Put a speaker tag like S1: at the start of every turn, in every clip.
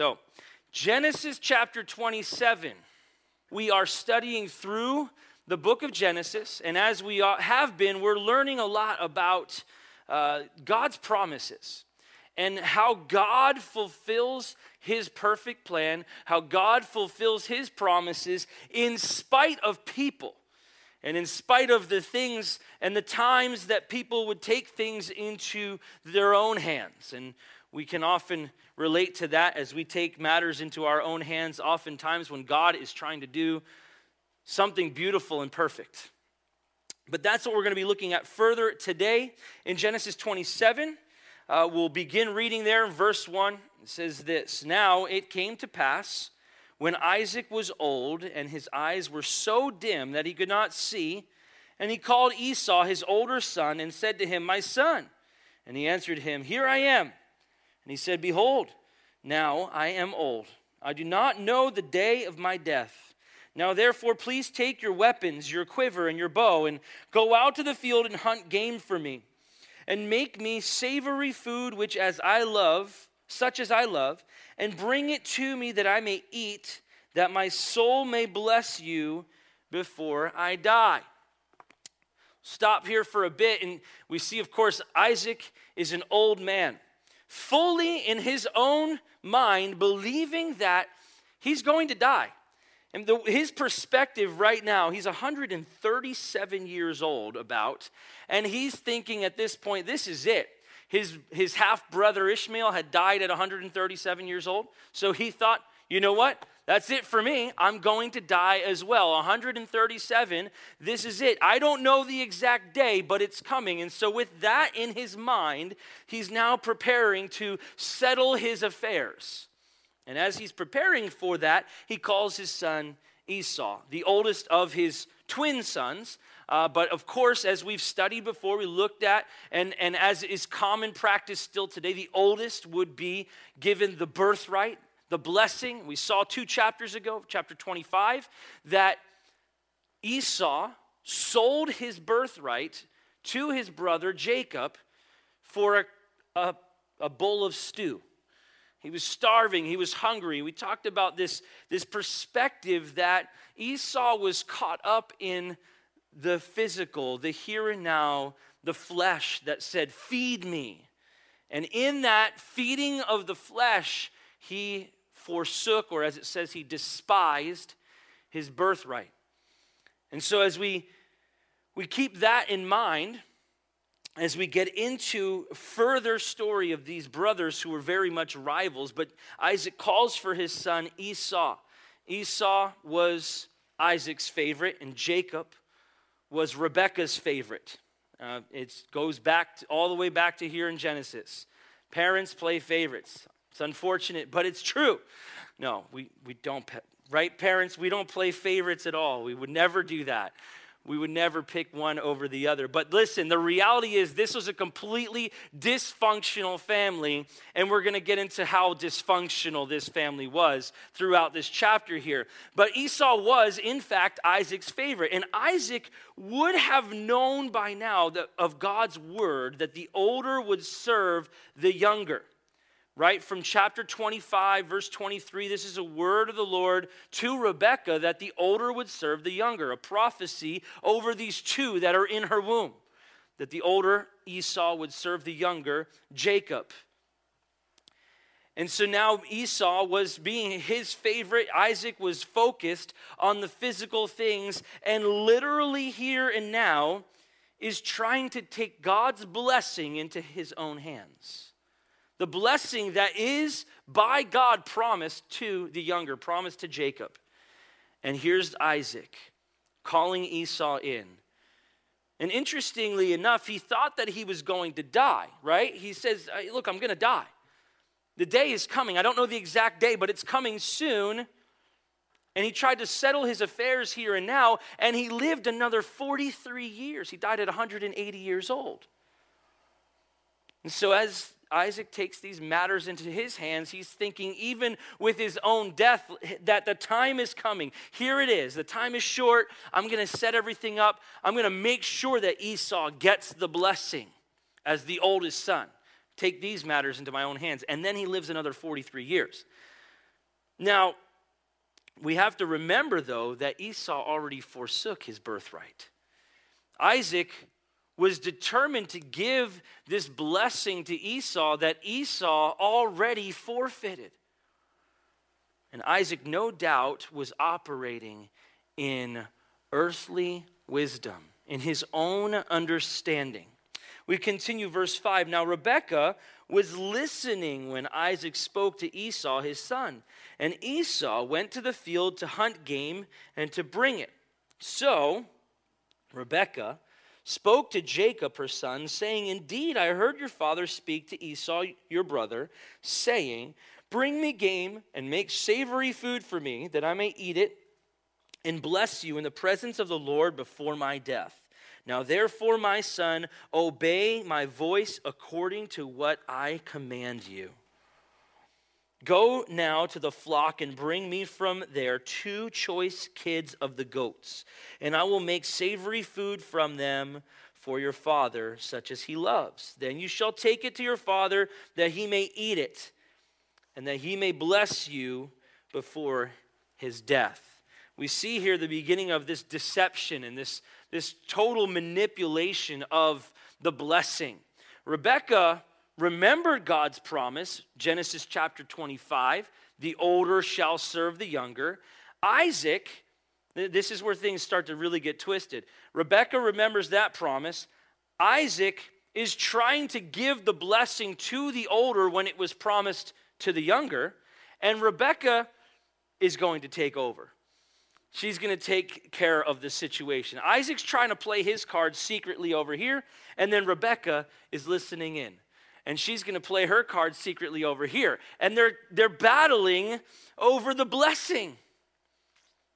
S1: So, Genesis chapter 27. We are studying through the book of Genesis, and as we have been, we're learning a lot about uh, God's promises and how God fulfills his perfect plan, how God fulfills his promises in spite of people. And in spite of the things and the times that people would take things into their own hands. And we can often relate to that as we take matters into our own hands, oftentimes when God is trying to do something beautiful and perfect. But that's what we're going to be looking at further today in Genesis 27. Uh, we'll begin reading there in verse 1. It says this Now it came to pass when Isaac was old and his eyes were so dim that he could not see, and he called Esau, his older son, and said to him, My son. And he answered him, Here I am. And he said, Behold, now I am old. I do not know the day of my death. Now, therefore, please take your weapons, your quiver, and your bow, and go out to the field and hunt game for me, and make me savory food, which as I love, such as I love, and bring it to me that I may eat, that my soul may bless you before I die. Stop here for a bit, and we see, of course, Isaac is an old man, fully in his own mind, believing that he's going to die. And the, his perspective right now, he's 137 years old, about, and he's thinking at this point, this is it. His, his half brother Ishmael had died at 137 years old. So he thought, you know what? That's it for me. I'm going to die as well. 137, this is it. I don't know the exact day, but it's coming. And so, with that in his mind, he's now preparing to settle his affairs. And as he's preparing for that, he calls his son Esau, the oldest of his twin sons. Uh, but of course, as we've studied before, we looked at, and, and as is common practice still today, the oldest would be given the birthright, the blessing. We saw two chapters ago, chapter 25, that Esau sold his birthright to his brother Jacob for a, a, a bowl of stew. He was starving, he was hungry. We talked about this, this perspective that Esau was caught up in the physical, the here and now, the flesh that said, Feed me. And in that feeding of the flesh, he forsook, or as it says, he despised his birthright. And so, as we, we keep that in mind, as we get into further story of these brothers who were very much rivals but isaac calls for his son esau. Esau was isaac's favorite and jacob was rebekah's favorite. Uh, it goes back to, all the way back to here in genesis. Parents play favorites it's unfortunate but it's true. No we, we don't right parents? We don't play favorites at all. We would never do that. We would never pick one over the other. But listen, the reality is this was a completely dysfunctional family, and we're going to get into how dysfunctional this family was throughout this chapter here. But Esau was, in fact, Isaac's favorite, and Isaac would have known by now that, of God's word that the older would serve the younger right from chapter 25, verse 23. This is a word of the Lord to Rebekah that the older would serve the younger, a prophecy over these two that are in her womb, that the older Esau would serve the younger Jacob. And so now Esau was being his favorite. Isaac was focused on the physical things, and literally here and now is trying to take God's blessing into his own hands the blessing that is by God promised to the younger, promised to Jacob. And here's Isaac calling Esau in. And interestingly enough, he thought that he was going to die, right? He says, Look, I'm going to die. The day is coming. I don't know the exact day, but it's coming soon. And he tried to settle his affairs here and now, and he lived another 43 years. He died at 180 years old. And so, as Isaac takes these matters into his hands, he's thinking, even with his own death, that the time is coming. Here it is. The time is short. I'm going to set everything up. I'm going to make sure that Esau gets the blessing as the oldest son. Take these matters into my own hands. And then he lives another 43 years. Now, we have to remember, though, that Esau already forsook his birthright. Isaac was determined to give this blessing to Esau that Esau already forfeited. And Isaac, no doubt, was operating in earthly wisdom, in his own understanding. We continue verse 5. Now, Rebekah was listening when Isaac spoke to Esau, his son. And Esau went to the field to hunt game and to bring it. So, Rebekah spoke to Jacob, her son, saying, Indeed, I heard your father speak to Esau, your brother, saying, Bring me game and make savory food for me, that I may eat it and bless you in the presence of the Lord before my death. Now, therefore, my son, obey my voice according to what I command you. Go now to the flock and bring me from there two choice kids of the goats, and I will make savory food from them for your father, such as he loves. Then you shall take it to your father that he may eat it, and that he may bless you before his death. We see here the beginning of this deception and this, this total manipulation of the blessing. Rebecca remembered God's promise, Genesis chapter 25, the older shall serve the younger. Isaac, this is where things start to really get twisted. Rebecca remembers that promise. Isaac is trying to give the blessing to the older when it was promised to the younger, and Rebecca is going to take over. She's going to take care of the situation. Isaac's trying to play his cards secretly over here, and then Rebecca is listening in and she's going to play her card secretly over here. And they're, they're battling over the blessing,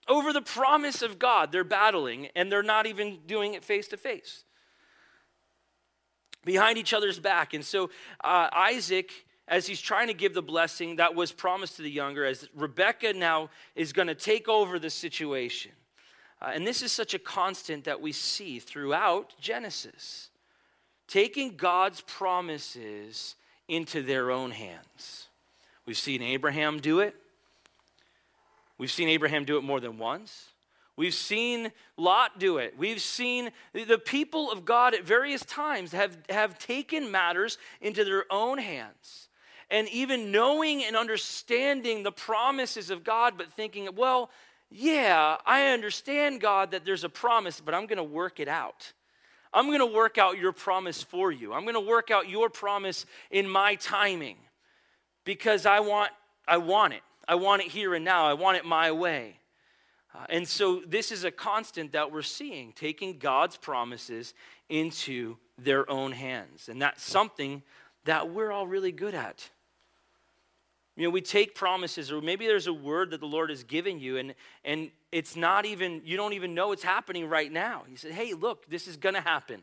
S1: over the promise of God. They're battling, and they're not even doing it face to face. Behind each other's back. And so uh, Isaac, as he's trying to give the blessing that was promised to the younger, as Rebecca now is going to take over the situation. Uh, and this is such a constant that we see throughout Genesis taking God's promises into their own hands. We've seen Abraham do it. We've seen Abraham do it more than once. We've seen Lot do it. We've seen the people of God at various times have, have taken matters into their own hands. And even knowing and understanding the promises of God, but thinking, well, yeah, I understand, God, that there's a promise, but I'm going to work it out. I'm going to work out your promise for you. I'm going to work out your promise in my timing because I want I want it. I want it here and now. I want it my way. Uh, and so this is a constant that we're seeing, taking God's promises into their own hands. And that's something that we're all really good at. You know, we take promises, or maybe there's a word that the Lord has given you, and, and it's not even, you don't even know it's happening right now. He said, hey, look, this is going to happen.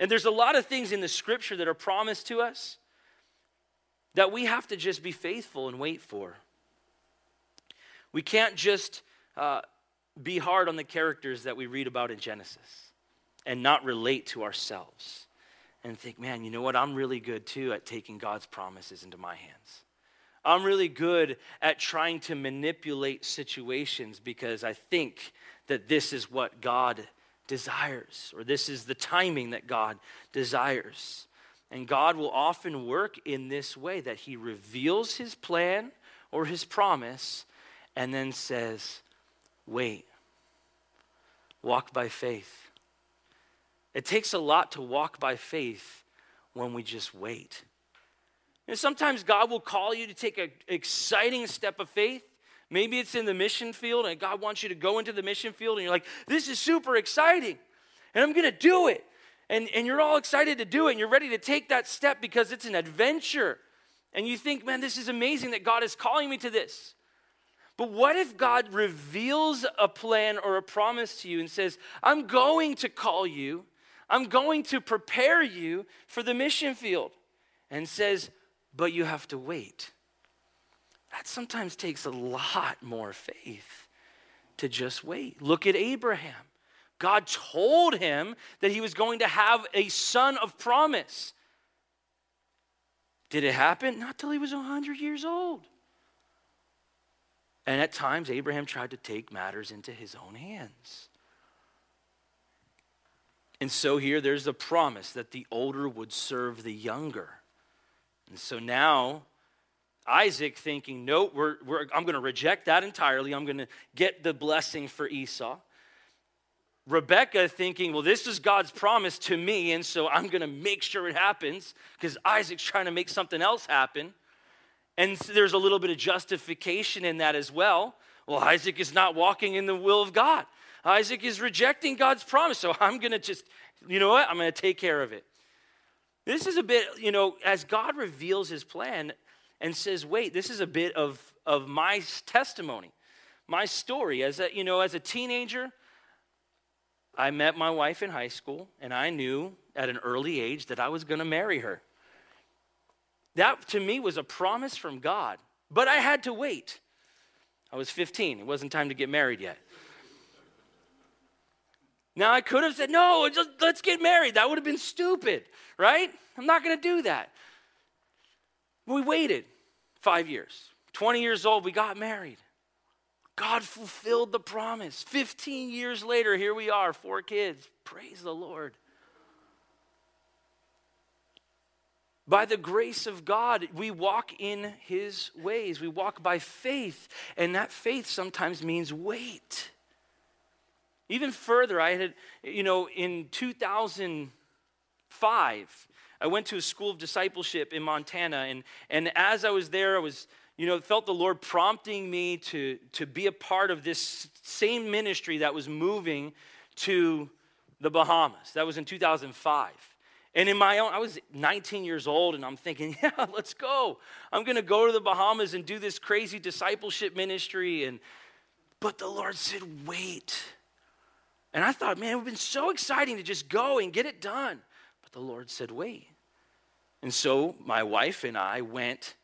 S1: And there's a lot of things in the scripture that are promised to us that we have to just be faithful and wait for. We can't just uh, be hard on the characters that we read about in Genesis and not relate to ourselves and think, man, you know what? I'm really good too at taking God's promises into my hands. I'm really good at trying to manipulate situations because I think that this is what God desires, or this is the timing that God desires. And God will often work in this way that He reveals His plan or His promise and then says, Wait, walk by faith. It takes a lot to walk by faith when we just wait. And sometimes God will call you to take an exciting step of faith. Maybe it's in the mission field and God wants you to go into the mission field and you're like, this is super exciting and I'm to do it. And, and you're all excited to do it and you're ready to take that step because it's an adventure. And you think, man, this is amazing that God is calling me to this. But what if God reveals a plan or a promise to you and says, I'm going to call you, I'm going to prepare you for the mission field, and says, but you have to wait. That sometimes takes a lot more faith to just wait. Look at Abraham. God told him that he was going to have a son of promise. Did it happen? Not till he was 100 years old. And at times, Abraham tried to take matters into his own hands. And so here there's a promise that the older would serve the younger. And so now Isaac thinking, no, we're, we're, I'm going to reject that entirely. I'm going to get the blessing for Esau. Rebecca thinking, well, this is God's promise to me, and so I'm going to make sure it happens because Isaac's trying to make something else happen. And so there's a little bit of justification in that as well. Well, Isaac is not walking in the will of God. Isaac is rejecting God's promise, so I'm going to just, you know what? I'm going to take care of it. This is a bit, you know, as God reveals his plan and says, wait, this is a bit of, of my testimony, my story. As a, you know, as a teenager, I met my wife in high school, and I knew at an early age that I was going to marry her. That to me was a promise from God, but I had to wait. I was 15, it wasn't time to get married yet. Now, I could have said, no, just, let's get married. That would have been stupid, right? I'm not going to do that. We waited five years. 20 years old, we got married. God fulfilled the promise. 15 years later, here we are, four kids. Praise the Lord. By the grace of God, we walk in His ways. We walk by faith, and that faith sometimes means wait. Even further, I had, you know, in 2005, I went to a school of discipleship in Montana, and, and as I was there, I was you know, felt the Lord prompting me to, to be a part of this same ministry that was moving to the Bahamas. That was in 2005. And in my own, I was 19 years old, and I'm thinking, yeah, let's go. I'm going to go to the Bahamas and do this crazy discipleship ministry. And but the Lord said, wait. And I thought, man, it would have been so exciting to just go and get it done. But the Lord said, wait. And so my wife and I went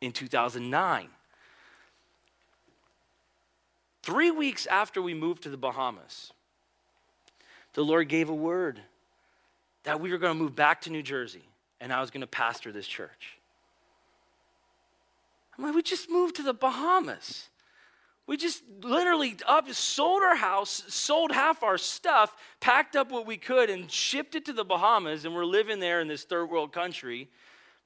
S1: in 2009. Three weeks after we moved to the Bahamas, the Lord gave a word that we were going to move back to New Jersey and I was going to pastor this church. I'm like, we just moved to the Bahamas. We just literally up sold our house, sold half our stuff, packed up what we could, and shipped it to the Bahamas. And we're living there in this third world country,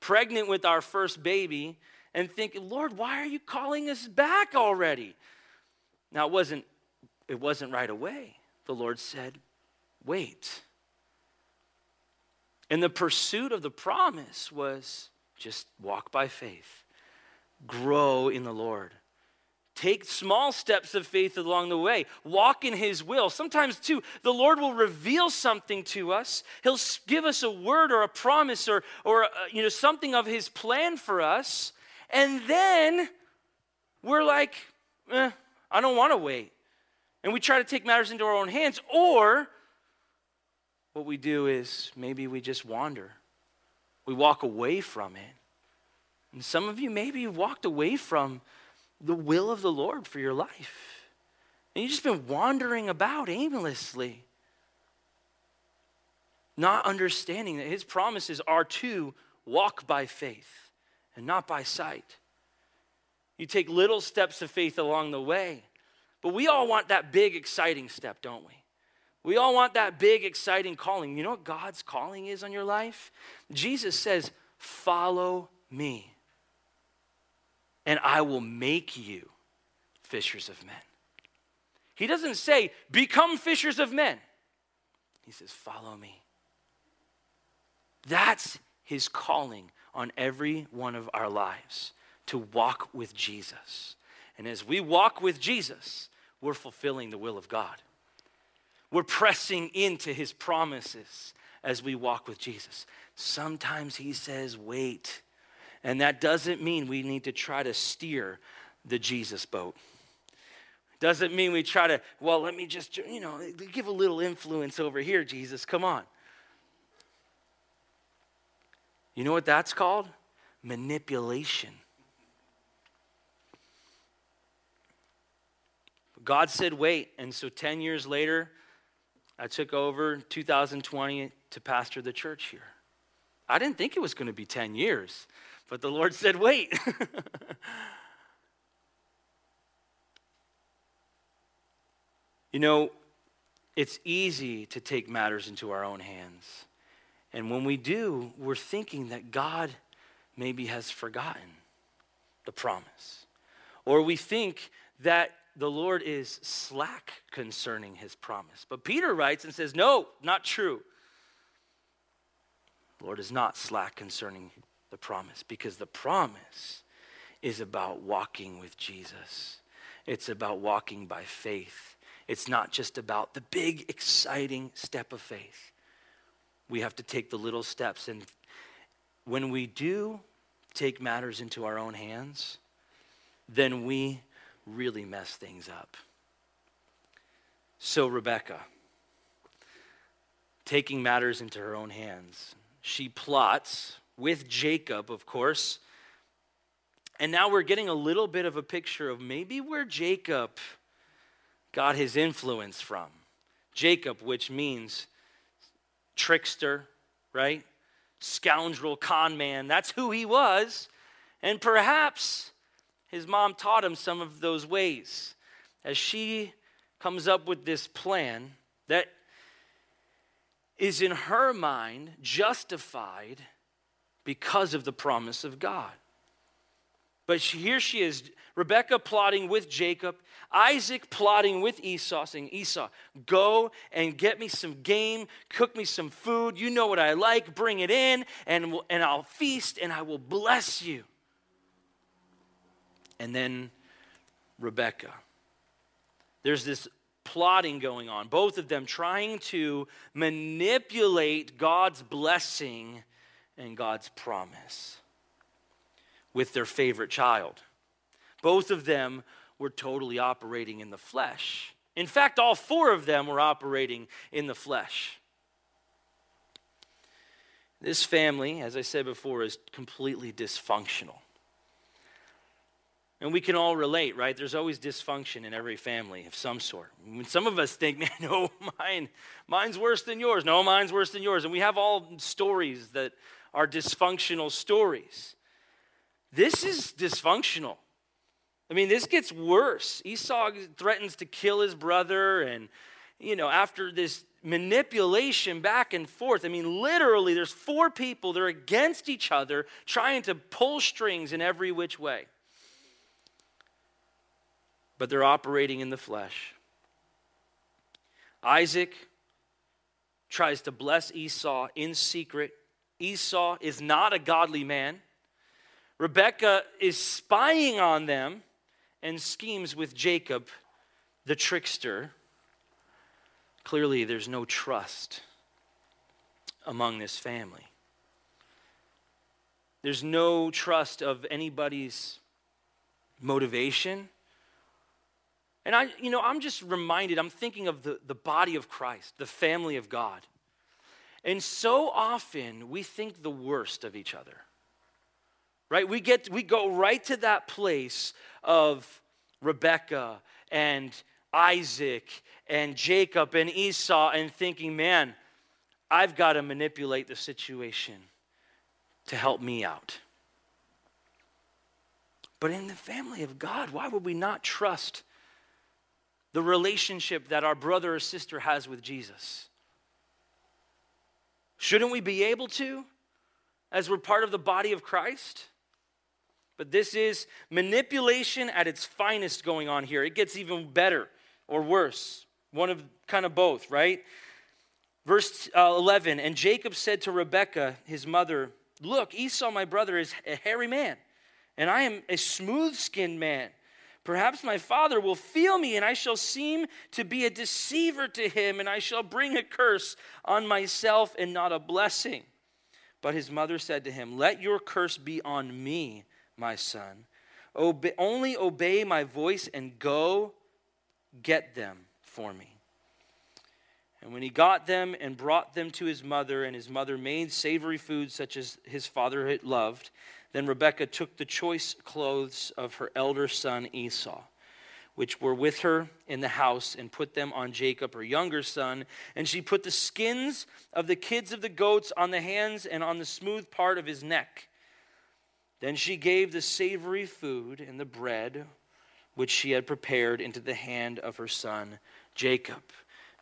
S1: pregnant with our first baby and think, Lord, why are you calling us back already? Now it wasn't it wasn't right away. The Lord said, wait. And the pursuit of the promise was just walk by faith, grow in the Lord. Take small steps of faith along the way. Walk in His will. Sometimes, too, the Lord will reveal something to us. He'll give us a word or a promise or, or uh, you know, something of His plan for us. And then we're like, eh, I don't want to wait. And we try to take matters into our own hands. Or what we do is maybe we just wander, we walk away from it. And some of you, maybe you've walked away from the will of the Lord for your life. And you've just been wandering about aimlessly, not understanding that His promises are to walk by faith and not by sight. You take little steps of faith along the way. But we all want that big, exciting step, don't we? We all want that big, exciting calling. You know what God's calling is on your life? Jesus says, Follow me, and I will make you fishers of men. He doesn't say, Become fishers of men. He says, Follow me. That's his calling on every one of our lives to walk with Jesus. And as we walk with Jesus, we're fulfilling the will of God. We're pressing into his promises as we walk with Jesus. Sometimes he says, wait. And that doesn't mean we need to try to steer the Jesus boat. Doesn't mean we try to, well, let me just, you know, give a little influence over here, Jesus. Come on. You know what that's called? Manipulation. God said, wait. And so 10 years later, I took over 2020 to pastor the church here. I didn't think it was going to be 10 years, but the Lord said, wait. You know, it's easy to take matters into our own hands. And when we do, we're thinking that God maybe has forgotten the promise. Or we think that the Lord is slack concerning his promise. But Peter writes and says, No, not true. The Lord is not slack concerning the promise because the promise is about walking with Jesus. It's about walking by faith. It's not just about the big, exciting step of faith. We have to take the little steps. And when we do take matters into our own hands, then we really mess things up. So, Rebecca, taking matters into her own hands, she plots with Jacob, of course. And now we're getting a little bit of a picture of maybe where Jacob got his influence from. Jacob, which means trickster, right? Scoundrel, con man. That's who he was. And perhaps his mom taught him some of those ways as she comes up with this plan that is in her mind justified because of the promise of God. But here she is, Rebecca plotting with Jacob, Isaac plotting with Esau, saying, Esau, go and get me some game, cook me some food. You know what I like, bring it in, and, and I'll feast and I will bless you and then Rebecca. There's this plotting going on, both of them trying to manipulate God's blessing and God's promise with their favorite child. Both of them were totally operating in the flesh. In fact, all four of them were operating in the flesh. This family, as I said before, is completely dysfunctional. And we can all relate, right? There's always dysfunction in every family of some sort. Some of us think, man, no, mine, mine's worse than yours. No, mine's worse than yours. And we have all stories that are dysfunctional stories. This is dysfunctional. I mean, this gets worse. Esau threatens to kill his brother, and, you know, after this manipulation back and forth. I mean, literally, there's four people, they're against each other, trying to pull strings in every which way but they're operating in the flesh. Isaac tries to bless Esau in secret. Esau is not a godly man. Rebekah is spying on them and schemes with Jacob, the trickster. Clearly, there's no trust among this family. There's no trust of anybody's motivation and I, you know, I'm just reminded, I'm thinking of the, the body of Christ, the family of God. And so often we think the worst of each other. Right? We get we go right to that place of Rebecca and Isaac and Jacob and Esau and thinking, man, I've got to manipulate the situation to help me out. But in the family of God, why would we not trust the relationship that our brother or sister has with Jesus? Shouldn't we be able to as we're part of the body of Christ? But this is manipulation at its finest going on here. It gets even better or worse. One of kind of both, right? Verse uh, 11 And Jacob said to Rebekah, his mother, Look, Esau, my brother, is a hairy man, and I am a smooth skinned man. Perhaps my father will feel me, and I shall seem to be a deceiver to him, and I shall bring a curse on myself and not a blessing. But his mother said to him, Let your curse be on me, my son. Obey, only obey my voice and go get them for me. And when he got them and brought them to his mother, and his mother made savory food such as his father had loved, then Rebekah took the choice clothes of her elder son Esau, which were with her in the house, and put them on Jacob, her younger son. And she put the skins of the kids of the goats on the hands and on the smooth part of his neck. Then she gave the savory food and the bread which she had prepared into the hand of her son Jacob.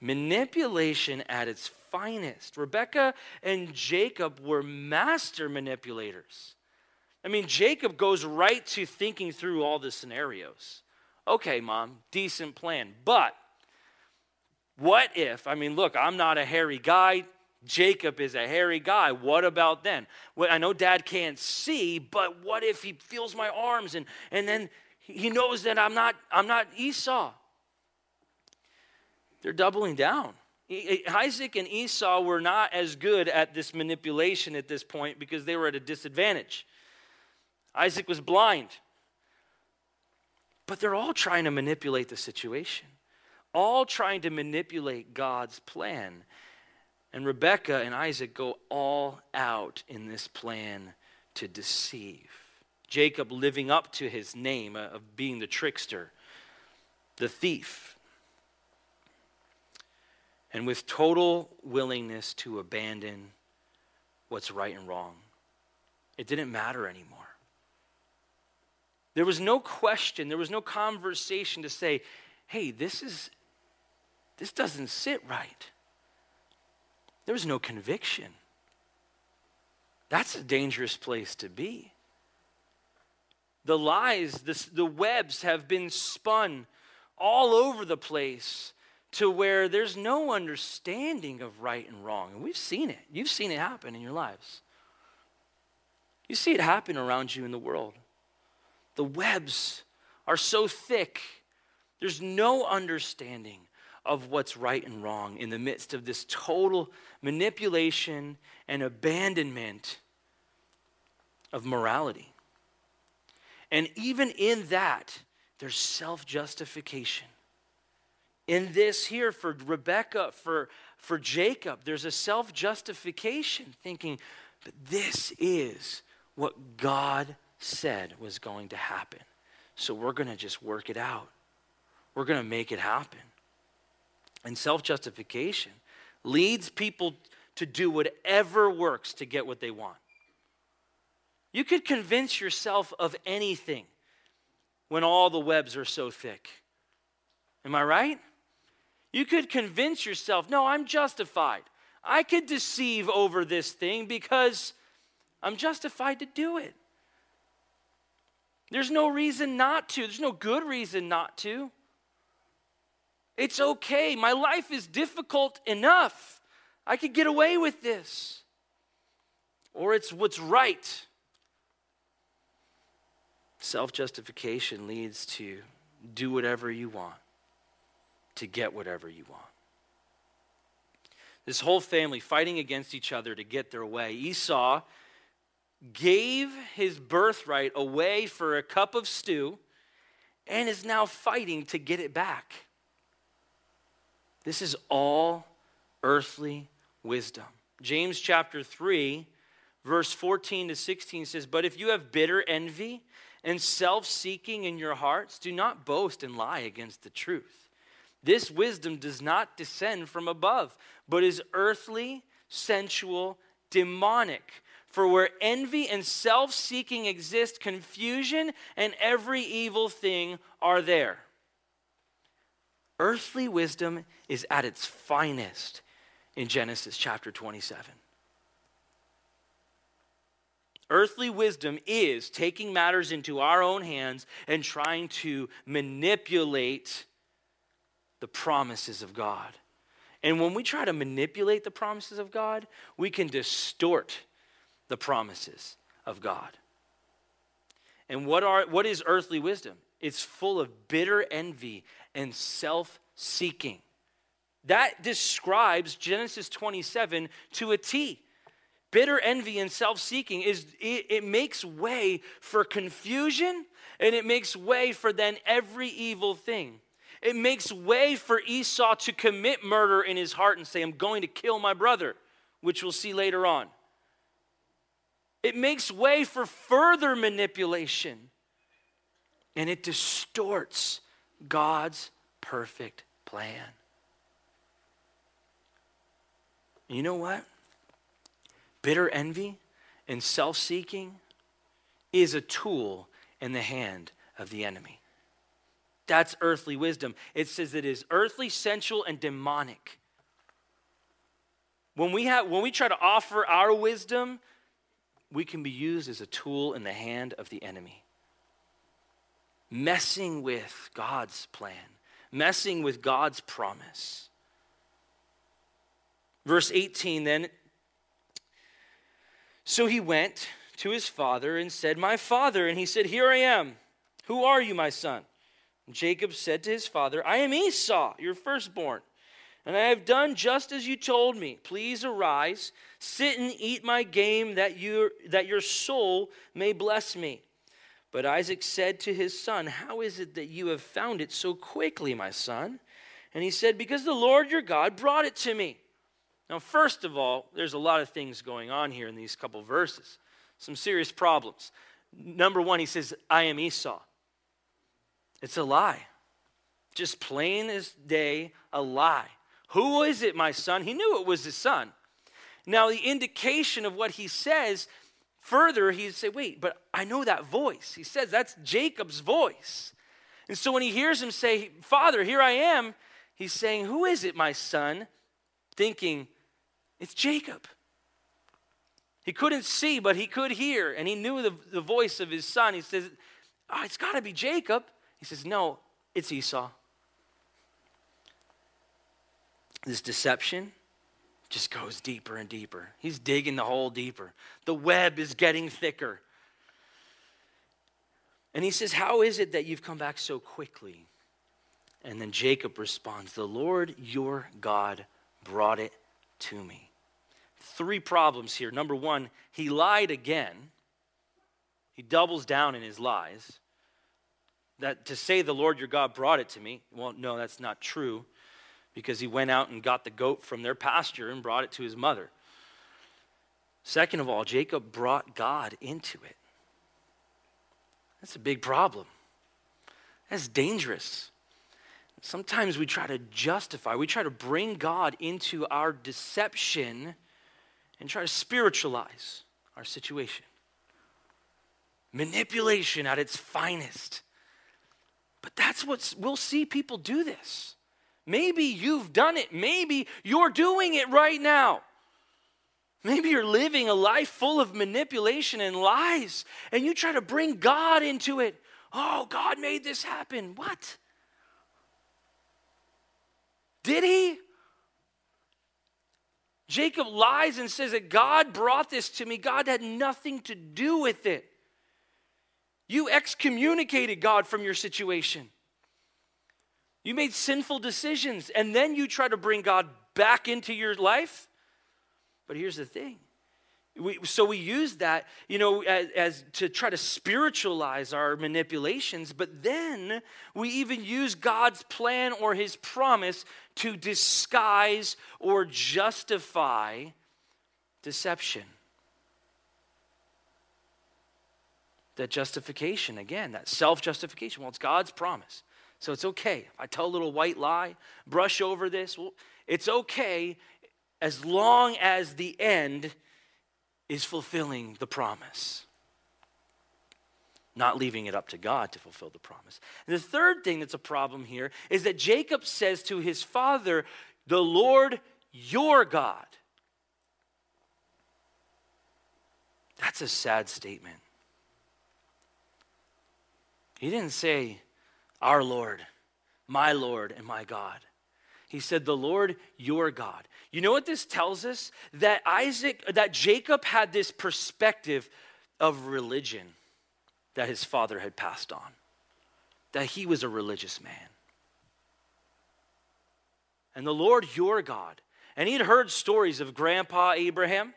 S1: Manipulation at its finest. Rebecca and Jacob were master manipulators. I mean, Jacob goes right to thinking through all the scenarios. Okay, mom, decent plan. But what if, I mean, look, I'm not a hairy guy. Jacob is a hairy guy. What about then? Well, I know dad can't see, but what if he feels my arms and, and then he knows that I'm not, I'm not Esau? They're doubling down. Isaac and Esau were not as good at this manipulation at this point because they were at a disadvantage. Isaac was blind. But they're all trying to manipulate the situation, all trying to manipulate God's plan. And Rebecca and Isaac go all out in this plan to deceive. Jacob living up to his name of being the trickster, the thief and with total willingness to abandon what's right and wrong. It didn't matter anymore. There was no question, there was no conversation to say, hey, this is this doesn't sit right. There was no conviction. That's a dangerous place to be. The lies, the, the webs have been spun all over the place to where there's no understanding of right and wrong. And we've seen it. You've seen it happen in your lives. You see it happen around you in the world. The webs are so thick, there's no understanding of what's right and wrong in the midst of this total manipulation and abandonment of morality. And even in that, there's self justification in this here for Rebecca, for, for Jacob, there's a self justification thinking, but this is what God said was going to happen. So we're going to just work it out. We're going to make it happen. And self justification leads people to do whatever works to get what they want. You could convince yourself of anything when all the webs are so thick. Am I right? You could convince yourself, no, I'm justified. I could deceive over this thing because I'm justified to do it. There's no reason not to, there's no good reason not to. It's okay. My life is difficult enough. I could get away with this. Or it's what's right. Self justification leads to do whatever you want to get whatever you want. This whole family fighting against each other to get their way. Esau gave his birthright away for a cup of stew and is now fighting to get it back. This is all earthly wisdom. James chapter 3, verse 14 to 16 says, But if you have bitter envy and self seeking in your hearts, do not boast and lie against the truth. This wisdom does not descend from above, but is earthly, sensual, demonic. For where envy and self seeking exist, confusion and every evil thing are there. Earthly wisdom is at its finest in Genesis chapter 27. Earthly wisdom is taking matters into our own hands and trying to manipulate the promises of God. And when we try to manipulate the promises of God, we can distort the promises of God. And what, are, what is earthly wisdom? It's full of bitter envy and self seeking. That describes Genesis 27 to a T. Bitter envy and self seeking is it, it makes way for confusion and it makes way for then every evil thing. It makes way for Esau to commit murder in his heart and say, I'm going to kill my brother, which we'll see later on. It makes way for further manipulation and it distorts God's perfect plan. You know what? Bitter envy and self seeking is a tool in the hand of the enemy. That's earthly wisdom. It says it is earthly, sensual, and demonic. When we, have, when we try to offer our wisdom, we can be used as a tool in the hand of the enemy. Messing with God's plan, messing with God's promise. Verse 18 then. So he went to his father and said, My father. And he said, Here I am. Who are you, my son? And Jacob said to his father, I am Esau, your firstborn. And I have done just as you told me. Please arise, sit and eat my game, that, you, that your soul may bless me. But Isaac said to his son, How is it that you have found it so quickly, my son? And he said, Because the Lord your God brought it to me. Now, first of all, there's a lot of things going on here in these couple verses, some serious problems. Number one, he says, I am Esau. It's a lie. Just plain as day, a lie. Who is it, my son? He knew it was his son. Now, the indication of what he says further, he'd say, wait, but I know that voice. He says that's Jacob's voice. And so when he hears him say, Father, here I am, he's saying, Who is it, my son? Thinking, it's Jacob. He couldn't see, but he could hear, and he knew the, the voice of his son. He says, oh, It's got to be Jacob. He says, No, it's Esau. This deception just goes deeper and deeper. He's digging the hole deeper. The web is getting thicker. And he says, How is it that you've come back so quickly? And then Jacob responds, The Lord your God brought it to me. Three problems here. Number one, he lied again. He doubles down in his lies. That to say the Lord your God brought it to me, well, no, that's not true because he went out and got the goat from their pasture and brought it to his mother. Second of all, Jacob brought God into it. That's a big problem. That's dangerous. Sometimes we try to justify, we try to bring God into our deception and try to spiritualize our situation. Manipulation at its finest. But that's what we'll see people do this. Maybe you've done it. Maybe you're doing it right now. Maybe you're living a life full of manipulation and lies, and you try to bring God into it. Oh, God made this happen. What? Did he? Jacob lies and says that God brought this to me. God had nothing to do with it. You excommunicated God from your situation. You made sinful decisions, and then you try to bring God back into your life. But here's the thing we, so we use that, you know, as, as, to try to spiritualize our manipulations, but then we even use God's plan or His promise to disguise or justify deception. That justification, again, that self justification. Well, it's God's promise. So it's okay. I tell a little white lie, brush over this. Well, it's okay as long as the end is fulfilling the promise, not leaving it up to God to fulfill the promise. And the third thing that's a problem here is that Jacob says to his father, The Lord your God. That's a sad statement. He didn't say, Our Lord, my Lord, and my God. He said, The Lord your God. You know what this tells us? That Isaac, that Jacob had this perspective of religion that his father had passed on, that he was a religious man. And the Lord your God. And he'd heard stories of Grandpa Abraham.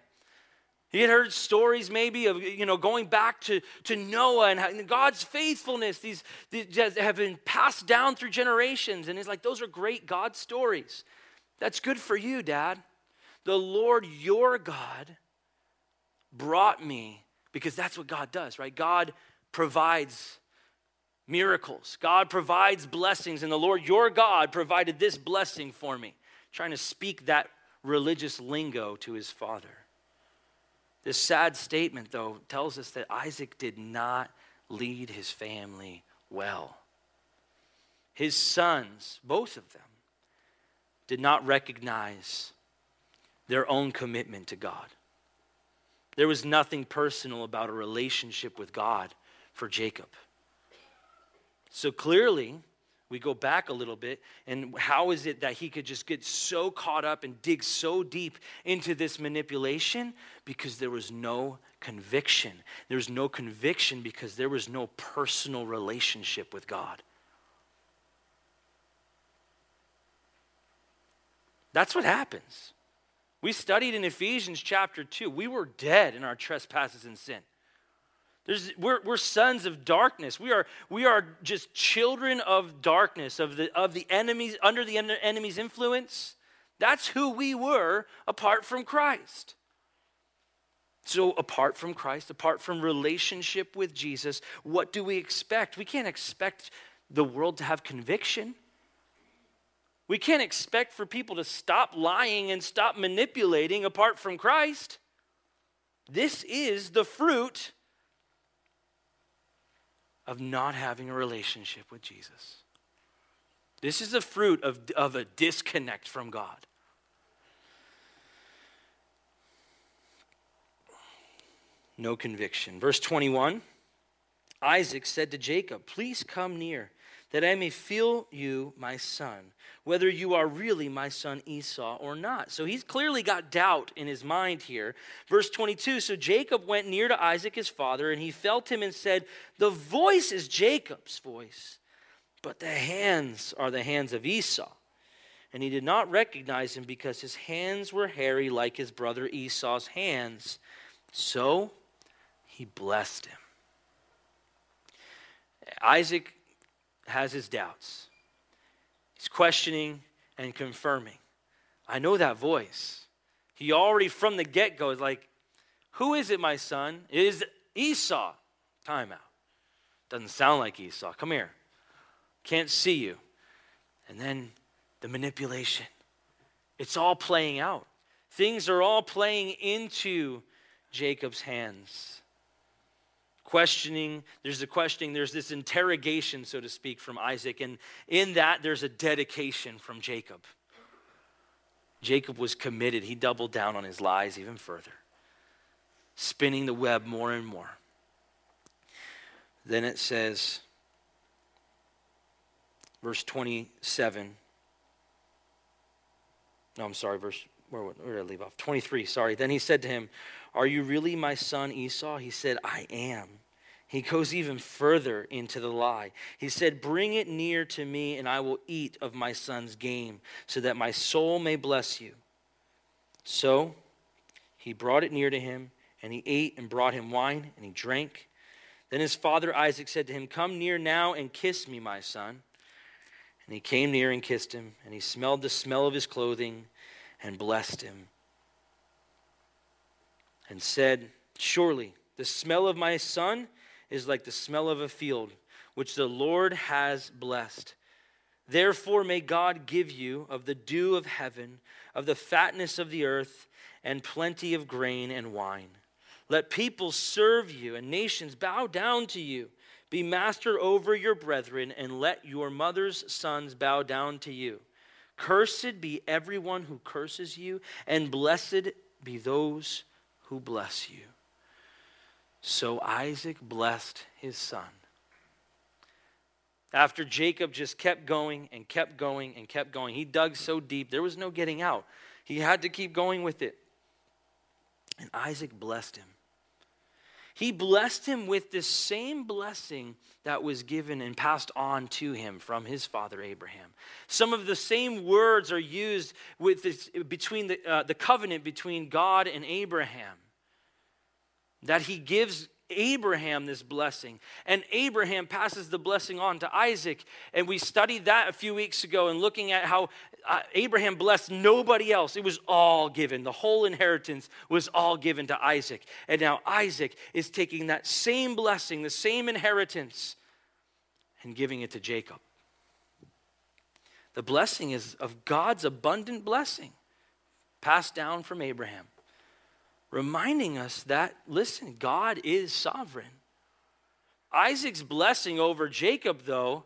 S1: He had heard stories maybe of, you know, going back to, to Noah and God's faithfulness. These, these have been passed down through generations. And he's like, those are great God stories. That's good for you, Dad. The Lord your God brought me, because that's what God does, right? God provides miracles, God provides blessings, and the Lord your God provided this blessing for me. Trying to speak that religious lingo to his father. This sad statement, though, tells us that Isaac did not lead his family well. his sons, both of them, did not recognize their own commitment to God. There was nothing personal about a relationship with God for Jacob. So clearly, we go back a little bit, and how is it that he could just get so caught up and dig so deep into this manipulation? Because there was no conviction. There was no conviction because there was no personal relationship with God. That's what happens. We studied in Ephesians chapter 2. We were dead in our trespasses and sin. There's, we're, we're sons of darkness. We are, we are just children of darkness, of the, of the enemies, under the enemy's influence. That's who we were apart from Christ. So, apart from Christ, apart from relationship with Jesus, what do we expect? We can't expect the world to have conviction. We can't expect for people to stop lying and stop manipulating apart from Christ. This is the fruit of not having a relationship with Jesus. This is the fruit of, of a disconnect from God. No conviction. Verse 21 Isaac said to Jacob, Please come near that I may feel you, my son, whether you are really my son Esau or not. So he's clearly got doubt in his mind here. Verse 22 So Jacob went near to Isaac his father, and he felt him and said, The voice is Jacob's voice, but the hands are the hands of Esau. And he did not recognize him because his hands were hairy like his brother Esau's hands. So he blessed him. Isaac has his doubts. He's questioning and confirming. I know that voice. He already from the get go is like, Who is it, my son? It is Esau. Time out. Doesn't sound like Esau. Come here. Can't see you. And then the manipulation. It's all playing out. Things are all playing into Jacob's hands questioning. There's a questioning, there's this interrogation, so to speak, from Isaac. And in that, there's a dedication from Jacob. Jacob was committed. He doubled down on his lies even further, spinning the web more and more. Then it says, verse 27. No, I'm sorry, verse, where, where did I leave off? 23, sorry. Then he said to him, Are you really my son Esau? He said, I am. He goes even further into the lie. He said, Bring it near to me, and I will eat of my son's game, so that my soul may bless you. So he brought it near to him, and he ate and brought him wine, and he drank. Then his father Isaac said to him, Come near now and kiss me, my son. And he came near and kissed him, and he smelled the smell of his clothing and blessed him, and said, Surely the smell of my son is like the smell of a field, which the Lord has blessed. Therefore, may God give you of the dew of heaven, of the fatness of the earth, and plenty of grain and wine. Let people serve you, and nations bow down to you. Be master over your brethren, and let your mother's sons bow down to you. Cursed be everyone who curses you, and blessed be those who bless you. So Isaac blessed his son. After Jacob just kept going and kept going and kept going, he dug so deep, there was no getting out. He had to keep going with it. And Isaac blessed him. He blessed him with the same blessing that was given and passed on to him from his father Abraham. Some of the same words are used with this, between the, uh, the covenant between God and Abraham that he gives Abraham this blessing. And Abraham passes the blessing on to Isaac. And we studied that a few weeks ago and looking at how uh, Abraham blessed nobody else. It was all given. The whole inheritance was all given to Isaac. And now Isaac is taking that same blessing, the same inheritance, and giving it to Jacob. The blessing is of God's abundant blessing passed down from Abraham reminding us that, listen, God is sovereign. Isaac's blessing over Jacob, though,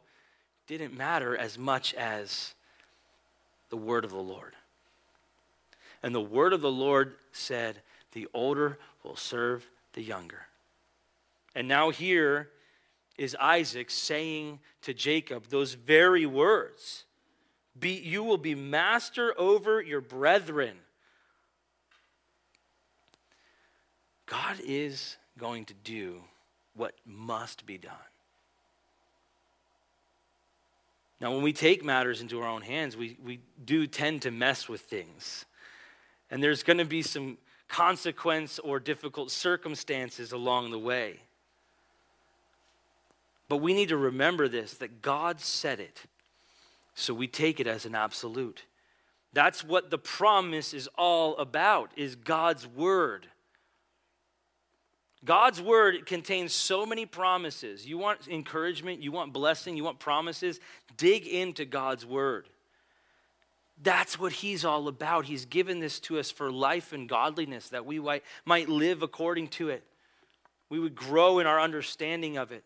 S1: didn't matter as much as the word of the Lord. And the word of the Lord said, The older will serve the younger. And now here is Isaac saying to Jacob those very words be, You will be master over your brethren. God is going to do what must be done. Now, when we take matters into our own hands, we, we do tend to mess with things. And there's going to be some consequence or difficult circumstances along the way. But we need to remember this that God said it. So we take it as an absolute. That's what the promise is all about is God's word. God's word contains so many promises. You want encouragement, you want blessing, you want promises, dig into God's word. That's what he's all about. He's given this to us for life and godliness, that we might live according to it. We would grow in our understanding of it.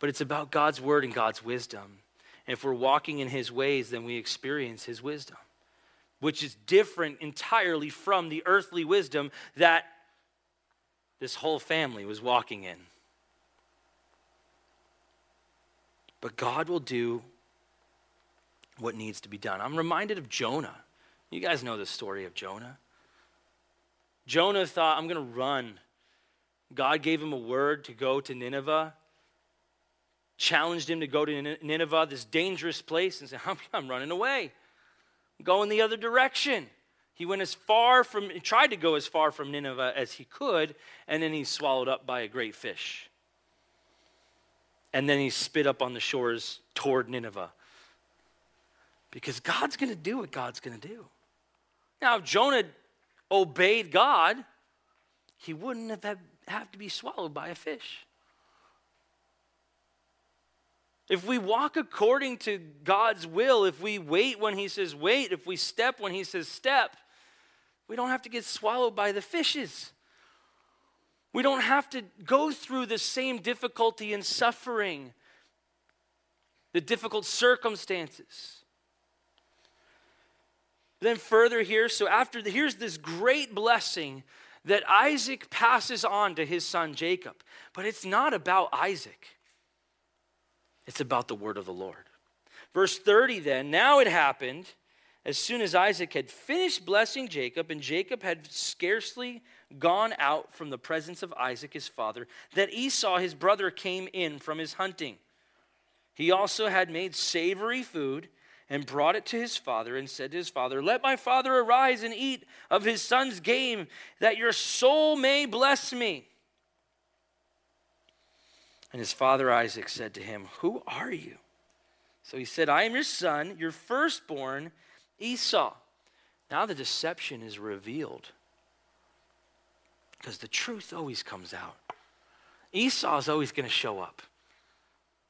S1: But it's about God's word and God's wisdom. And if we're walking in his ways, then we experience his wisdom, which is different entirely from the earthly wisdom that this whole family was walking in. But God will do what needs to be done. I'm reminded of Jonah. You guys know the story of Jonah. Jonah thought, I'm going to run. God gave him a word to go to Nineveh, challenged him to go to Nineveh, this dangerous place, and said, I'm, I'm running away. I'm going the other direction. He went as far from, tried to go as far from Nineveh as he could, and then he's swallowed up by a great fish. And then he spit up on the shores toward Nineveh. Because God's going to do what God's going to do. Now, if Jonah obeyed God, he wouldn't have had, have to be swallowed by a fish. If we walk according to God's will, if we wait when He says wait, if we step when He says step, we don't have to get swallowed by the fishes. We don't have to go through the same difficulty and suffering, the difficult circumstances. Then, further here, so after the, here's this great blessing that Isaac passes on to his son Jacob. But it's not about Isaac, it's about the word of the Lord. Verse 30 then, now it happened as soon as Isaac had finished blessing Jacob, and Jacob had scarcely gone out from the presence of Isaac his father, that Esau his brother came in from his hunting. He also had made savory food and brought it to his father and said to his father, Let my father arise and eat of his son's game, that your soul may bless me. And his father Isaac said to him, Who are you? So he said, I am your son, your firstborn Esau. Now the deception is revealed because the truth always comes out. Esau is always going to show up.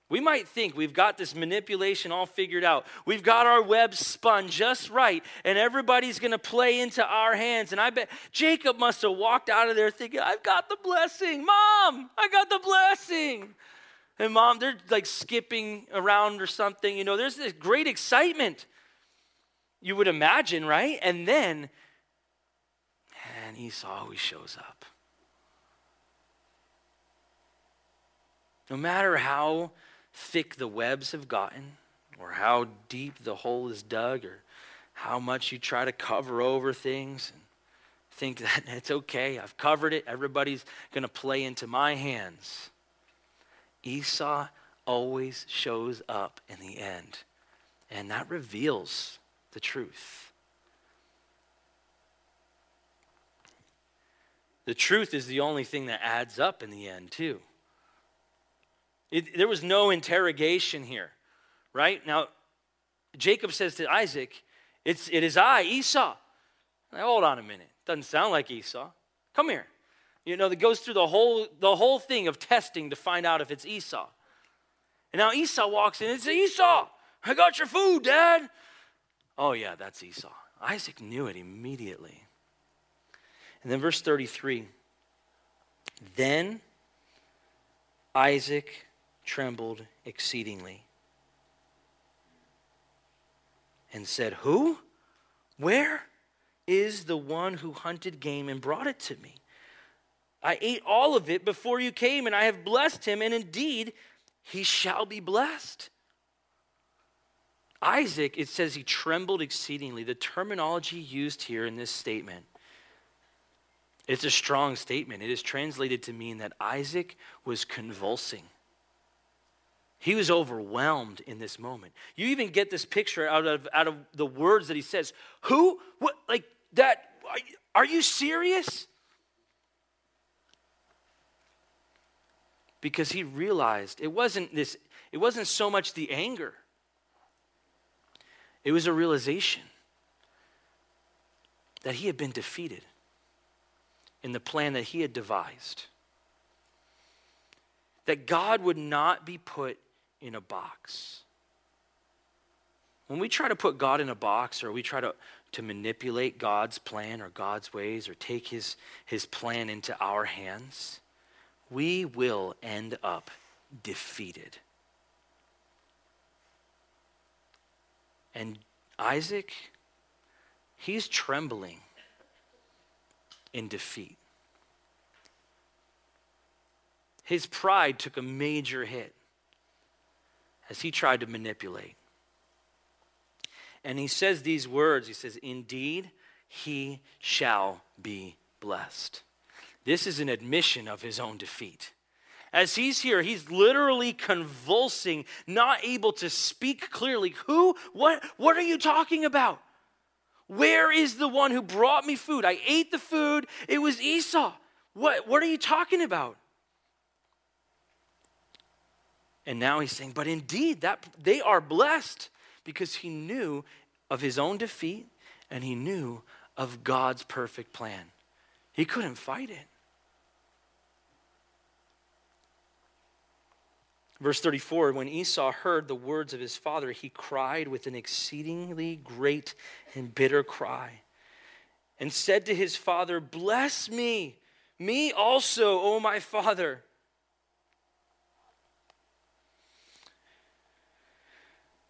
S1: We might think we've got this manipulation all figured out. We've got our web spun just right, and everybody's going to play into our hands. And I bet Jacob must have walked out of there thinking, I've got the blessing. Mom, I got the blessing. And mom, they're like skipping around or something. You know, there's this great excitement you would imagine, right? And then, and Esau always shows up. No matter how thick the webs have gotten, or how deep the hole is dug, or how much you try to cover over things and think that it's okay, I've covered it, everybody's going to play into my hands. Esau always shows up in the end, and that reveals the truth. The truth is the only thing that adds up in the end, too. It, there was no interrogation here, right? Now, Jacob says to Isaac, it's, It is I, Esau. Now, hold on a minute. Doesn't sound like Esau. Come here. You know, that goes through the whole, the whole thing of testing to find out if it's Esau. And now Esau walks in and says, Esau, I got your food, Dad. Oh, yeah, that's Esau. Isaac knew it immediately. And then verse 33 Then Isaac trembled exceedingly and said, Who? Where is the one who hunted game and brought it to me? I ate all of it before you came, and I have blessed him, and indeed, he shall be blessed. Isaac, it says he trembled exceedingly. The terminology used here in this statement, it's a strong statement. It is translated to mean that Isaac was convulsing. He was overwhelmed in this moment. You even get this picture out of, out of the words that he says. Who? What? Like that? Are you serious? Because he realized it wasn't this, it wasn't so much the anger. It was a realization that he had been defeated in the plan that he had devised. That God would not be put in a box. When we try to put God in a box or we try to, to manipulate God's plan or God's ways or take his, his plan into our hands, we will end up defeated. And Isaac, he's trembling in defeat. His pride took a major hit as he tried to manipulate. And he says these words He says, Indeed, he shall be blessed. This is an admission of his own defeat. As he's here, he's literally convulsing, not able to speak clearly. Who? What? What are you talking about? Where is the one who brought me food? I ate the food. It was Esau. What, what are you talking about? And now he's saying, but indeed, that they are blessed because he knew of his own defeat and he knew of God's perfect plan. He couldn't fight it. Verse 34 When Esau heard the words of his father, he cried with an exceedingly great and bitter cry and said to his father, Bless me, me also, O my father.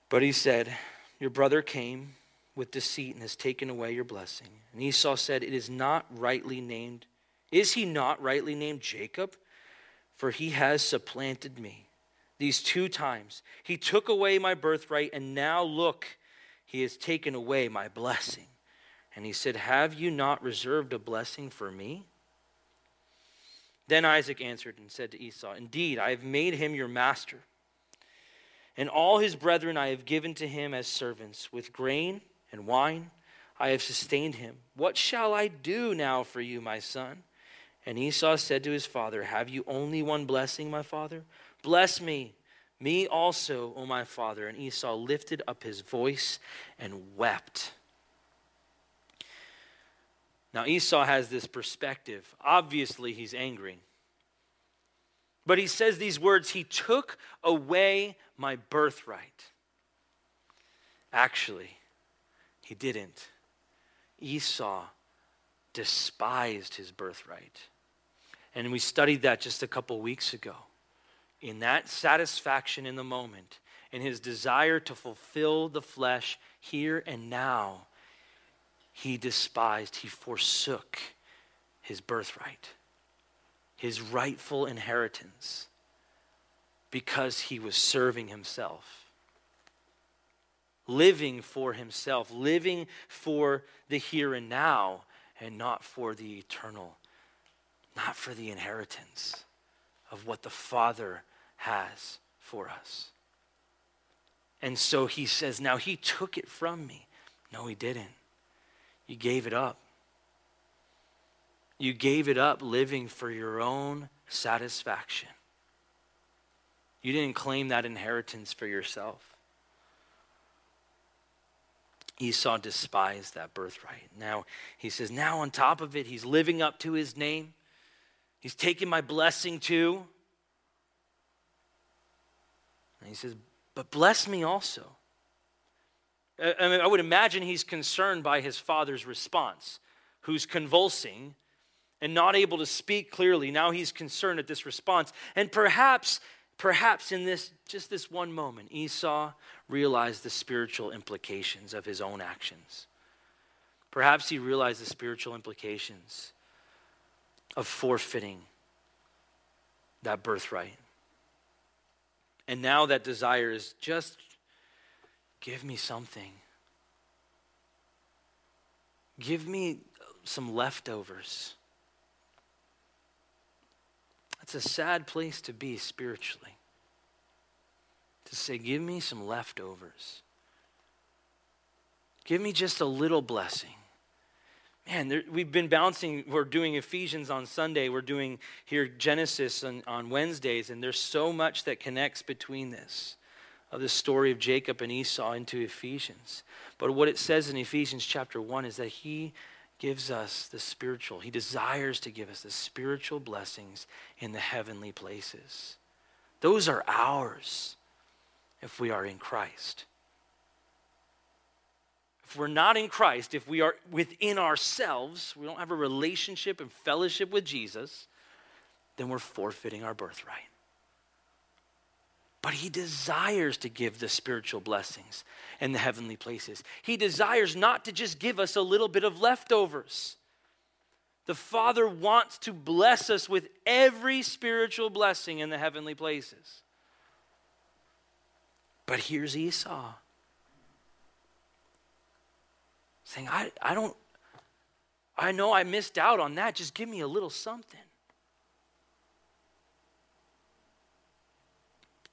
S1: But he said, Your brother came with deceit and has taken away your blessing. And Esau said, It is not rightly named. Is he not rightly named Jacob? For he has supplanted me these two times. He took away my birthright, and now look, he has taken away my blessing. And he said, Have you not reserved a blessing for me? Then Isaac answered and said to Esau, Indeed, I have made him your master and all his brethren I have given to him as servants. With grain and wine I have sustained him. What shall I do now for you, my son? And Esau said to his father, Have you only one blessing, my father? Bless me, me also, O my father. And Esau lifted up his voice and wept. Now, Esau has this perspective. Obviously, he's angry. But he says these words He took away my birthright. Actually, he didn't. Esau despised his birthright. And we studied that just a couple weeks ago. In that satisfaction in the moment, in his desire to fulfill the flesh here and now, he despised, he forsook his birthright his rightful inheritance because he was serving himself, living for himself, living for the here and now, and not for the eternal, not for the inheritance of what the Father has for us. And so he says, Now he took it from me. No, he didn't. You gave it up. You gave it up living for your own satisfaction. You didn't claim that inheritance for yourself. Esau despised that birthright. Now, he says, now on top of it, he's living up to his name. He's taking my blessing too. And he says, but bless me also. Uh, I, mean, I would imagine he's concerned by his father's response, who's convulsing and not able to speak clearly. Now he's concerned at this response. And perhaps Perhaps in this, just this one moment, Esau realized the spiritual implications of his own actions. Perhaps he realized the spiritual implications of forfeiting that birthright. And now that desire is just give me something. Give me some leftovers. That's a sad place to be spiritually. To say, give me some leftovers. Give me just a little blessing. Man, there, we've been bouncing. We're doing Ephesians on Sunday. We're doing here Genesis on, on Wednesdays, and there's so much that connects between this, of the story of Jacob and Esau into Ephesians. But what it says in Ephesians chapter 1 is that he gives us the spiritual, he desires to give us the spiritual blessings in the heavenly places. Those are ours if we are in Christ if we're not in Christ, if we are within ourselves, we don't have a relationship and fellowship with Jesus, then we're forfeiting our birthright. But he desires to give the spiritual blessings and the heavenly places. He desires not to just give us a little bit of leftovers. The Father wants to bless us with every spiritual blessing in the heavenly places. But here's Esau saying, I, I don't, I know I missed out on that. Just give me a little something.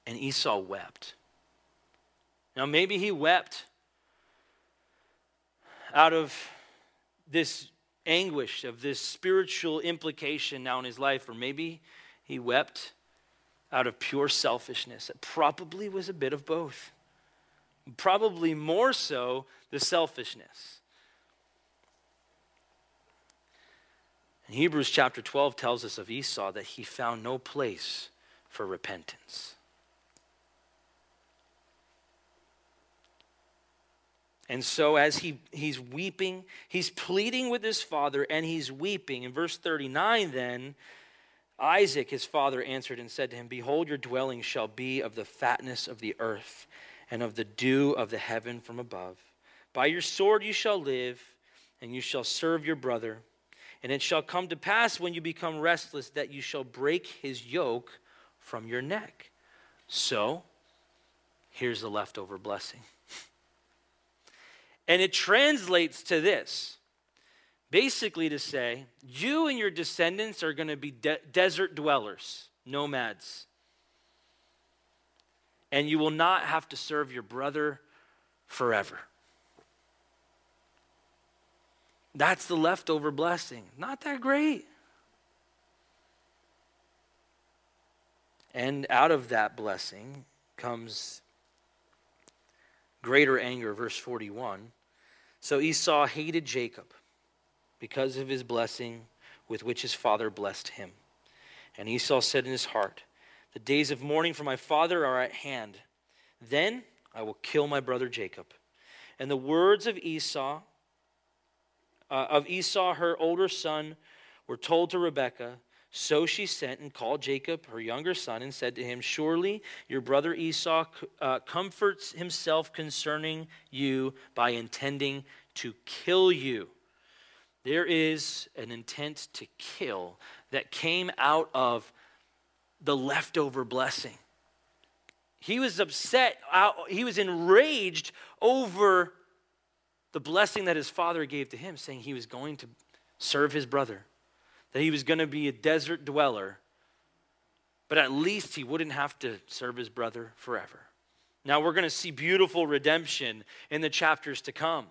S1: And Esau wept. Now, maybe he wept out of this anguish, of this spiritual implication now in his life, or maybe he wept out of pure selfishness. It probably was a bit of both. Probably more so the selfishness. And Hebrews chapter 12 tells us of Esau that he found no place for repentance. And so, as he, he's weeping, he's pleading with his father and he's weeping. In verse 39, then, Isaac, his father, answered and said to him, Behold, your dwelling shall be of the fatness of the earth and of the dew of the heaven from above. By your sword you shall live, and you shall serve your brother. And it shall come to pass when you become restless that you shall break his yoke from your neck. So, here's the leftover blessing. and it translates to this basically to say, you and your descendants are going to be de- desert dwellers, nomads. And you will not have to serve your brother forever. That's the leftover blessing. Not that great. And out of that blessing comes greater anger, verse 41. So Esau hated Jacob because of his blessing with which his father blessed him. And Esau said in his heart, The days of mourning for my father are at hand. Then I will kill my brother Jacob. And the words of Esau uh, of Esau, her older son, were told to Rebekah. So she sent and called Jacob, her younger son, and said to him, Surely your brother Esau uh, comforts himself concerning you by intending to kill you. There is an intent to kill that came out of the leftover blessing. He was upset, he was enraged over the blessing that his father gave to him, saying he was going to serve his brother, that he was going to be a desert dweller, but at least he wouldn't have to serve his brother forever. Now we're going to see beautiful redemption in the chapters to come.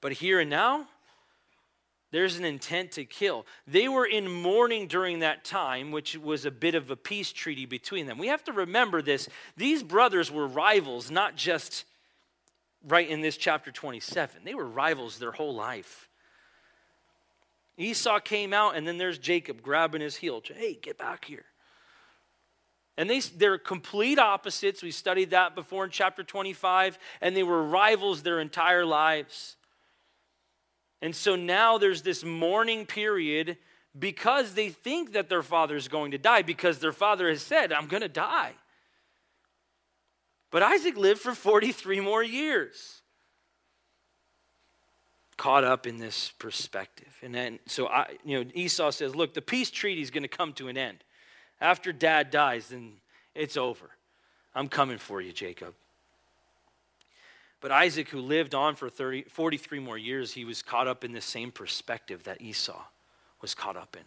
S1: But here and now, there's an intent to kill. They were in mourning during that time, which was a bit of a peace treaty between them. We have to remember this. These brothers were rivals, not just right in this chapter 27. They were rivals their whole life. Esau came out, and then there's Jacob grabbing his heel. Hey, get back here. And they, they're complete opposites. We studied that before in chapter 25, and they were rivals their entire lives. And so now there's this mourning period because they think that their father is going to die, because their father has said, I'm going to die. But Isaac lived for 43 more years. Caught up in this perspective. And then, so I, you know, Esau says, Look, the peace treaty is going to come to an end. After dad dies, then it's over. I'm coming for you, Jacob. But Isaac, who lived on for 30, 43 more years, he was caught up in the same perspective that Esau was caught up in.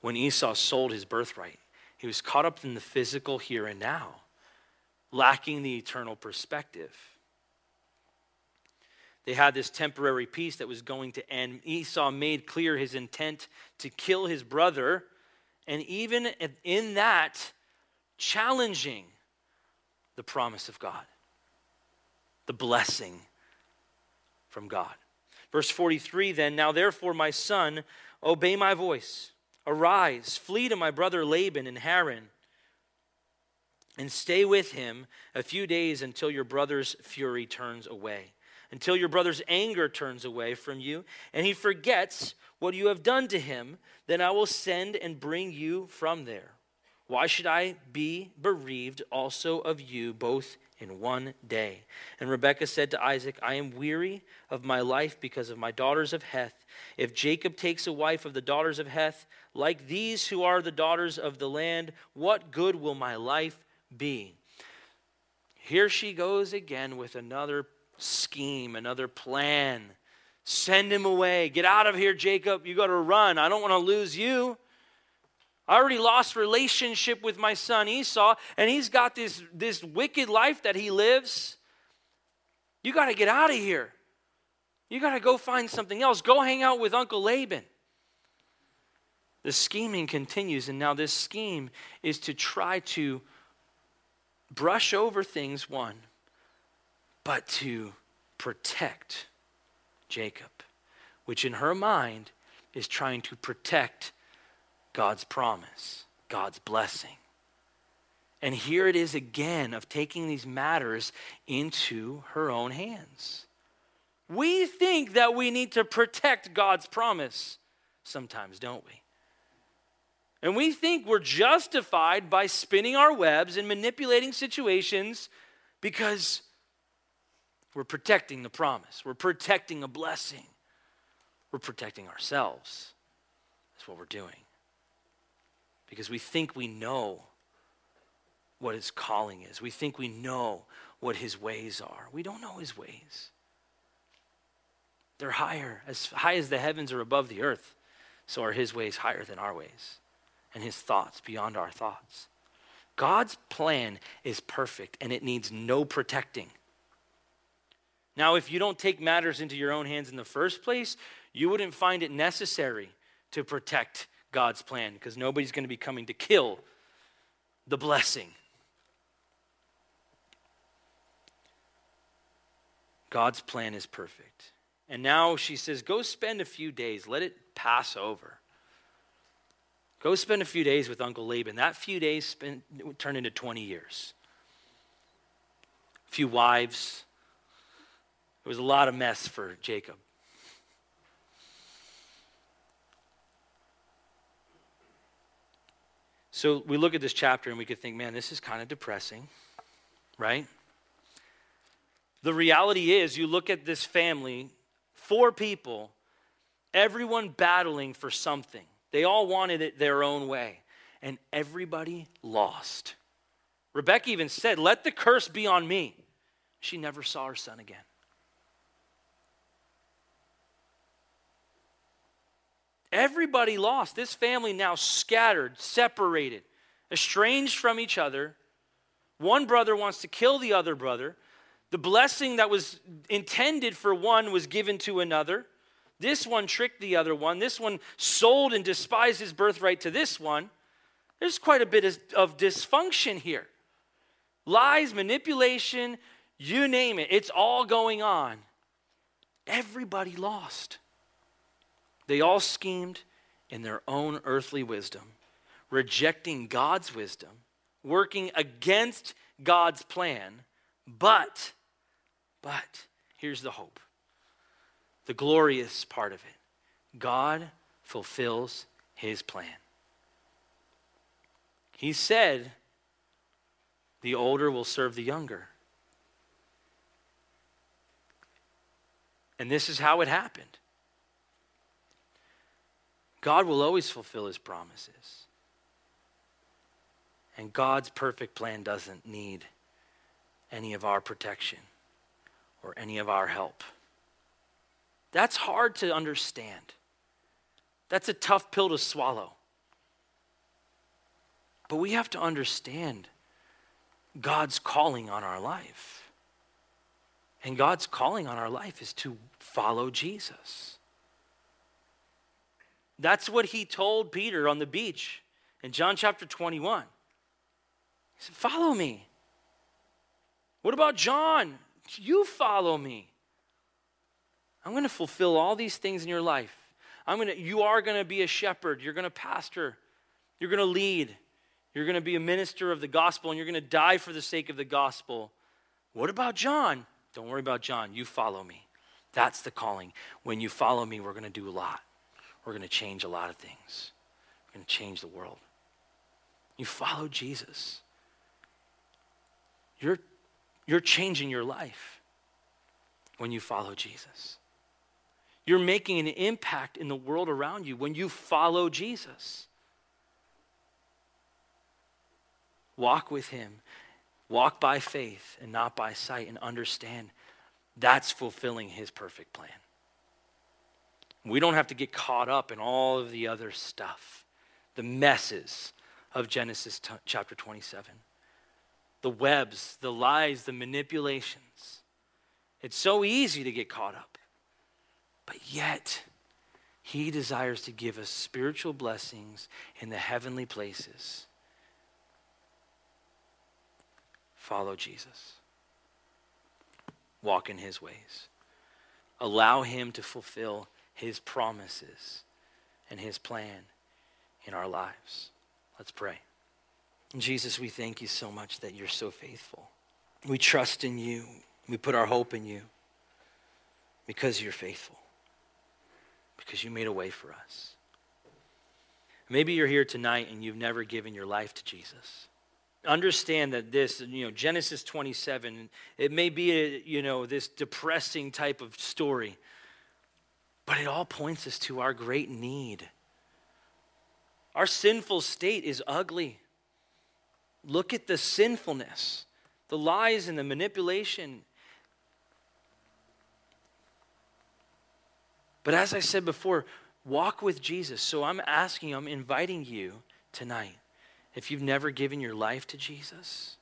S1: When Esau sold his birthright, he was caught up in the physical here and now, lacking the eternal perspective. They had this temporary peace that was going to end. Esau made clear his intent to kill his brother, and even in that, challenging the promise of God the blessing from God. Verse 43 then, now therefore, my son, obey my voice. Arise, flee to my brother Laban in Haran, and stay with him a few days until your brother's fury turns away, until your brother's anger turns away from you, and he forgets what you have done to him. Then I will send and bring you from there. Why should I be bereaved also of you both in one day. And Rebekah said to Isaac, I am weary of my life because of my daughters of Heth. If Jacob takes a wife of the daughters of Heth, like these who are the daughters of the land, what good will my life be? Here she goes again with another scheme, another plan. Send him away. Get out of here, Jacob. You got to run. I don't want to lose you. I already lost relationship with my son Esau, and he's got this, this wicked life that he lives. You got to get out of here. You got to go find something else. Go hang out with Uncle Laban. The scheming continues, and now this scheme is to try to brush over things, one, but to protect Jacob, which in her mind is trying to protect God's promise, God's blessing. And here it is again of taking these matters into her own hands. We think that we need to protect God's promise sometimes, don't we? And we think we're justified by spinning our webs and manipulating situations because we're protecting the promise, we're protecting a blessing, we're protecting ourselves. That's what we're doing because we think we know what his calling is. We think we know what his ways are. We don't know his ways. They're higher, as high as the heavens are above the earth, so are his ways higher than our ways, and his thoughts beyond our thoughts. God's plan is perfect and it needs no protecting. Now, if you don't take matters into your own hands in the first place, you wouldn't find it necessary to protect God's plan because nobody's going to be coming to kill the blessing. God's plan is perfect. And now she says, Go spend a few days, let it pass over. Go spend a few days with Uncle Laban. That few days spent, turned into 20 years. A few wives. It was a lot of mess for Jacob. So we look at this chapter and we could think, man, this is kind of depressing, right? The reality is, you look at this family, four people, everyone battling for something. They all wanted it their own way, and everybody lost. Rebecca even said, Let the curse be on me. She never saw her son again. Everybody lost. This family now scattered, separated, estranged from each other. One brother wants to kill the other brother. The blessing that was intended for one was given to another. This one tricked the other one. This one sold and despised his birthright to this one. There's quite a bit of dysfunction here. Lies, manipulation, you name it, it's all going on. Everybody lost. They all schemed in their own earthly wisdom, rejecting God's wisdom, working against God's plan. But, but, here's the hope the glorious part of it God fulfills his plan. He said, the older will serve the younger. And this is how it happened. God will always fulfill his promises. And God's perfect plan doesn't need any of our protection or any of our help. That's hard to understand. That's a tough pill to swallow. But we have to understand God's calling on our life. And God's calling on our life is to follow Jesus. That's what he told Peter on the beach in John chapter 21. He said, Follow me. What about John? You follow me. I'm going to fulfill all these things in your life. I'm going to you are going to be a shepherd, you're going to pastor, you're going to lead. You're going to be a minister of the gospel and you're going to die for the sake of the gospel. What about John? Don't worry about John. You follow me. That's the calling. When you follow me, we're going to do a lot. We're going to change a lot of things. We're going to change the world. You follow Jesus. You're, you're changing your life when you follow Jesus. You're making an impact in the world around you when you follow Jesus. Walk with Him. Walk by faith and not by sight, and understand that's fulfilling His perfect plan. We don't have to get caught up in all of the other stuff, the messes of Genesis t- chapter 27, the webs, the lies, the manipulations. It's so easy to get caught up. But yet, He desires to give us spiritual blessings in the heavenly places Follow Jesus. Walk in his ways. Allow him to fulfill his promises and his plan in our lives. Let's pray. Jesus, we thank you so much that you're so faithful. We trust in you. We put our hope in you because you're faithful, because you made a way for us. Maybe you're here tonight and you've never given your life to Jesus. Understand that this you know genesis 27 it may be a, you know this depressing type of story but it all points us to our great need. Our sinful state is ugly. Look at the sinfulness the lies and the manipulation but as i said before walk with jesus so i'm asking i'm inviting you tonight if you've never given your life to Jesus,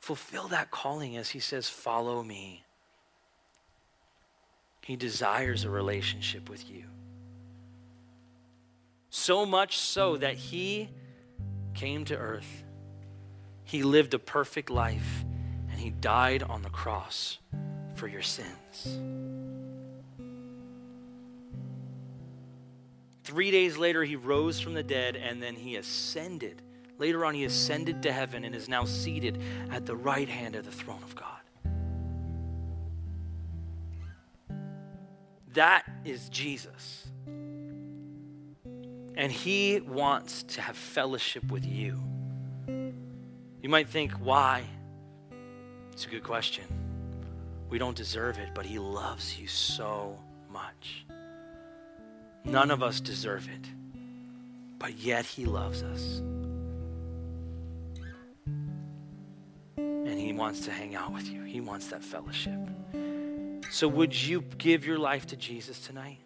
S1: fulfill that calling as he says, Follow me. He desires a relationship with you. So much so that he came to earth. He lived a perfect life and he died on the cross for your sins. Three days later, he rose from the dead and then he ascended. Later on, he ascended to heaven and is now seated at the right hand of the throne of God. That is Jesus. And he wants to have fellowship with you. You might think, why? It's a good question. We don't deserve it, but he loves you so much. None of us deserve it, but yet He loves us. And He wants to hang out with you, He wants that fellowship. So, would you give your life to Jesus tonight?